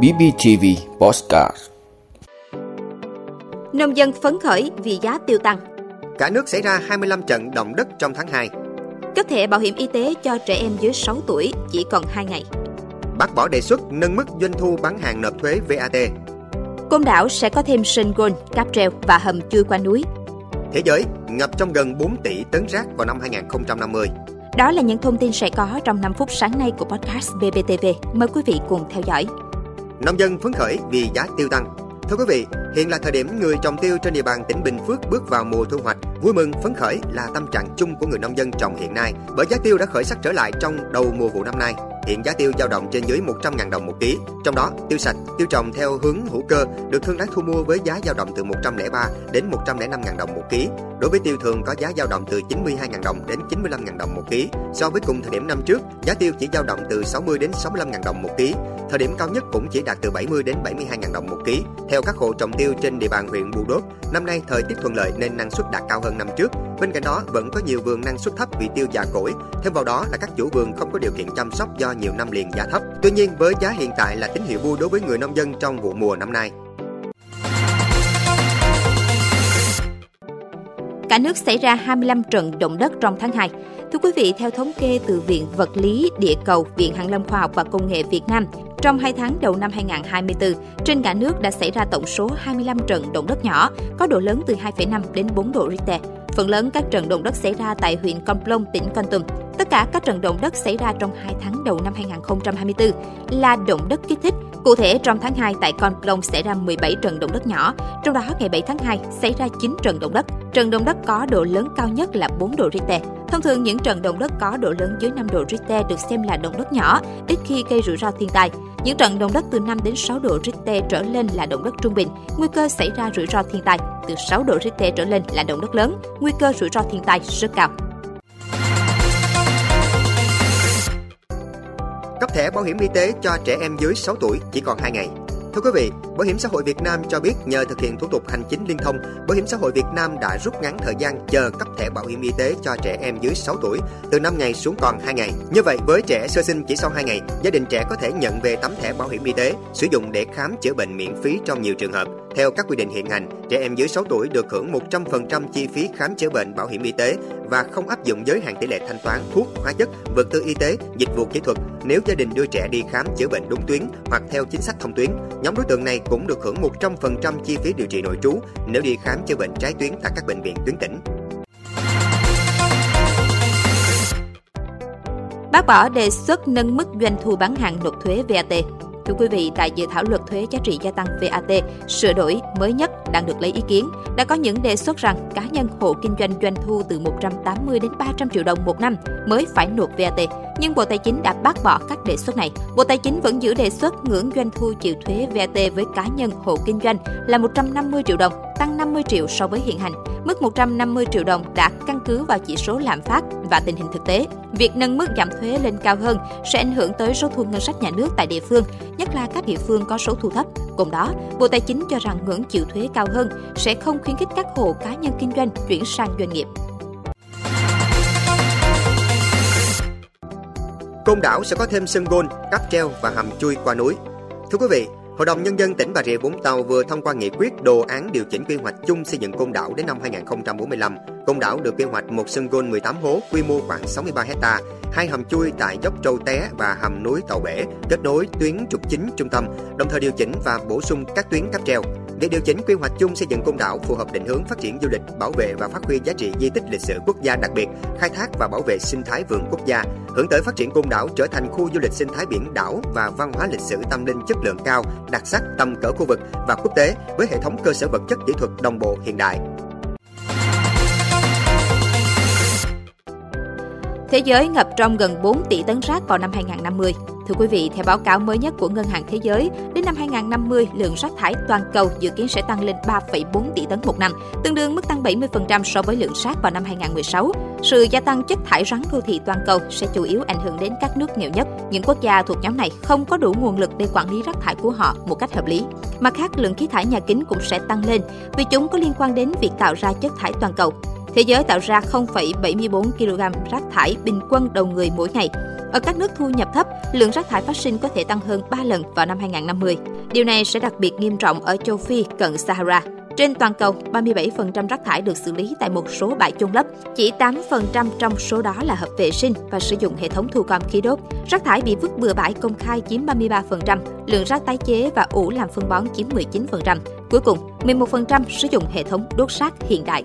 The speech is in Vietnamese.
BBTV Postcard Nông dân phấn khởi vì giá tiêu tăng. Cả nước xảy ra 25 trận động đất trong tháng 2. Cấp thẻ bảo hiểm y tế cho trẻ em dưới 6 tuổi chỉ còn 2 ngày. Bác bỏ đề xuất nâng mức doanh thu bán hàng nộp thuế VAT. Côn đảo sẽ có thêm sân gôn, cáp treo và hầm chui qua núi. Thế giới ngập trong gần 4 tỷ tấn rác vào năm 2050. Đó là những thông tin sẽ có trong 5 phút sáng nay của podcast BBTV. Mời quý vị cùng theo dõi. Nông dân phấn khởi vì giá tiêu tăng. Thưa quý vị, hiện là thời điểm người trồng tiêu trên địa bàn tỉnh Bình Phước bước vào mùa thu hoạch. Vui mừng phấn khởi là tâm trạng chung của người nông dân trồng hiện nay, bởi giá tiêu đã khởi sắc trở lại trong đầu mùa vụ năm nay. Hiện giá tiêu dao động trên dưới 100.000 đồng một ký. Trong đó, tiêu sạch, tiêu trồng theo hướng hữu cơ được thương lái thu mua với giá dao động từ 103 đến 105.000 đồng một ký. Đối với tiêu thường có giá dao động từ 92.000 đồng đến 95.000 đồng một ký. So với cùng thời điểm năm trước, giá tiêu chỉ dao động từ 60 đến 65.000 đồng một ký. Thời điểm cao nhất cũng chỉ đạt từ 70 đến 72.000 đồng một ký. Theo các hộ trồng tiêu trên địa bàn huyện Bù Đốt, năm nay thời tiết thuận lợi nên năng suất đạt cao hơn năm trước. Bên cạnh đó, vẫn có nhiều vườn năng suất thấp vì tiêu già cỗi. Thêm vào đó là các chủ vườn không có điều kiện chăm sóc do nhiều năm liền giá thấp. Tuy nhiên, với giá hiện tại là tín hiệu vui đối với người nông dân trong vụ mùa năm nay. Cả nước xảy ra 25 trận động đất trong tháng 2. Thưa quý vị, theo thống kê từ Viện Vật lý Địa cầu, Viện Hàn lâm Khoa học và Công nghệ Việt Nam, trong 2 tháng đầu năm 2024, trên cả nước đã xảy ra tổng số 25 trận động đất nhỏ, có độ lớn từ 2,5 đến 4 độ Richter. Phần lớn các trận động đất xảy ra tại huyện Con Plong, tỉnh Con Tum. Tất cả các trận động đất xảy ra trong 2 tháng đầu năm 2024 là động đất kích thích. Cụ thể, trong tháng 2 tại Con Plong xảy ra 17 trận động đất nhỏ, trong đó ngày 7 tháng 2 xảy ra 9 trận động đất. Trận động đất có độ lớn cao nhất là 4 độ Richter. Thông thường những trận động đất có độ lớn dưới 5 độ Richter được xem là động đất nhỏ, ít khi gây rủi ro thiên tai. Những trận động đất từ 5 đến 6 độ Richter trở lên là động đất trung bình, nguy cơ xảy ra rủi ro thiên tai. Từ 6 độ Richter trở lên là động đất lớn, nguy cơ rủi ro thiên tai rất cao. Thẻ bảo hiểm y tế cho trẻ em dưới 6 tuổi chỉ còn 2 ngày. Thưa quý vị, Bảo hiểm xã hội Việt Nam cho biết nhờ thực hiện thủ tục hành chính liên thông, Bảo hiểm xã hội Việt Nam đã rút ngắn thời gian chờ cấp thẻ bảo hiểm y tế cho trẻ em dưới 6 tuổi từ 5 ngày xuống còn 2 ngày. Như vậy, với trẻ sơ sinh chỉ sau 2 ngày, gia đình trẻ có thể nhận về tấm thẻ bảo hiểm y tế, sử dụng để khám chữa bệnh miễn phí trong nhiều trường hợp. Theo các quy định hiện hành, trẻ em dưới 6 tuổi được hưởng 100% chi phí khám chữa bệnh bảo hiểm y tế và không áp dụng giới hạn tỷ lệ thanh toán thuốc, hóa chất, vật tư y tế, dịch vụ kỹ thuật nếu gia đình đưa trẻ đi khám chữa bệnh đúng tuyến hoặc theo chính sách thông tuyến. Nhóm đối tượng này cũng được hưởng 100% chi phí điều trị nội trú nếu đi khám chữa bệnh trái tuyến tại các bệnh viện tuyến tỉnh. Bác bỏ đề xuất nâng mức doanh thu bán hàng nộp thuế VAT. Thưa quý vị, tại dự thảo luật thuế giá trị gia tăng VAT sửa đổi mới nhất đang được lấy ý kiến, đã có những đề xuất rằng cá nhân hộ kinh doanh doanh thu từ 180 đến 300 triệu đồng một năm mới phải nộp VAT. Nhưng Bộ Tài chính đã bác bỏ các đề xuất này. Bộ Tài chính vẫn giữ đề xuất ngưỡng doanh thu chịu thuế VAT với cá nhân hộ kinh doanh là 150 triệu đồng, tăng 50 triệu so với hiện hành. Mức 150 triệu đồng đã căn cứ vào chỉ số lạm phát và tình hình thực tế. Việc nâng mức giảm thuế lên cao hơn sẽ ảnh hưởng tới số thu ngân sách nhà nước tại địa phương, nhất là các địa phương có số thu thấp. Cùng đó, Bộ Tài chính cho rằng ngưỡng chịu thuế cao hơn sẽ không khuyến khích các hộ cá nhân kinh doanh chuyển sang doanh nghiệp. Côn Đảo sẽ có thêm sân gôn, cáp treo và hầm chui qua núi. Thưa quý vị, Hội đồng Nhân dân tỉnh Bà Rịa Vũng Tàu vừa thông qua nghị quyết đồ án điều chỉnh quy hoạch chung xây dựng Côn Đảo đến năm 2045. Côn Đảo được quy hoạch một sân gôn 18 hố, quy mô khoảng 63 hecta, hai hầm chui tại dốc Trâu Té và hầm núi Tàu Bể, kết nối tuyến trục chính trung tâm, đồng thời điều chỉnh và bổ sung các tuyến cáp treo để điều chỉnh quy hoạch chung xây dựng Côn Đảo phù hợp định hướng phát triển du lịch, bảo vệ và phát huy giá trị di tích lịch sử quốc gia đặc biệt, khai thác và bảo vệ sinh thái vườn quốc gia, hướng tới phát triển Côn Đảo trở thành khu du lịch sinh thái biển đảo và văn hóa lịch sử tâm linh chất lượng cao, đặc sắc tầm cỡ khu vực và quốc tế với hệ thống cơ sở vật chất kỹ thuật đồng bộ hiện đại. Thế giới ngập trong gần 4 tỷ tấn rác vào năm 2050. Thưa quý vị, theo báo cáo mới nhất của Ngân hàng Thế giới, đến năm 2050, lượng rác thải toàn cầu dự kiến sẽ tăng lên 3,4 tỷ tấn một năm, tương đương mức tăng 70% so với lượng rác vào năm 2016. Sự gia tăng chất thải rắn đô thị toàn cầu sẽ chủ yếu ảnh hưởng đến các nước nghèo nhất. Những quốc gia thuộc nhóm này không có đủ nguồn lực để quản lý rác thải của họ một cách hợp lý. Mặt khác, lượng khí thải nhà kính cũng sẽ tăng lên vì chúng có liên quan đến việc tạo ra chất thải toàn cầu. Thế giới tạo ra 0,74 kg rác thải bình quân đầu người mỗi ngày. Ở các nước thu nhập thấp, lượng rác thải phát sinh có thể tăng hơn 3 lần vào năm 2050. Điều này sẽ đặc biệt nghiêm trọng ở châu Phi cận Sahara. Trên toàn cầu, 37% rác thải được xử lý tại một số bãi chôn lấp. Chỉ 8% trong số đó là hợp vệ sinh và sử dụng hệ thống thu gom khí đốt. Rác thải bị vứt bừa bãi công khai chiếm 33%, lượng rác tái chế và ủ làm phân bón chiếm 19%. Cuối cùng, 11% sử dụng hệ thống đốt rác hiện đại.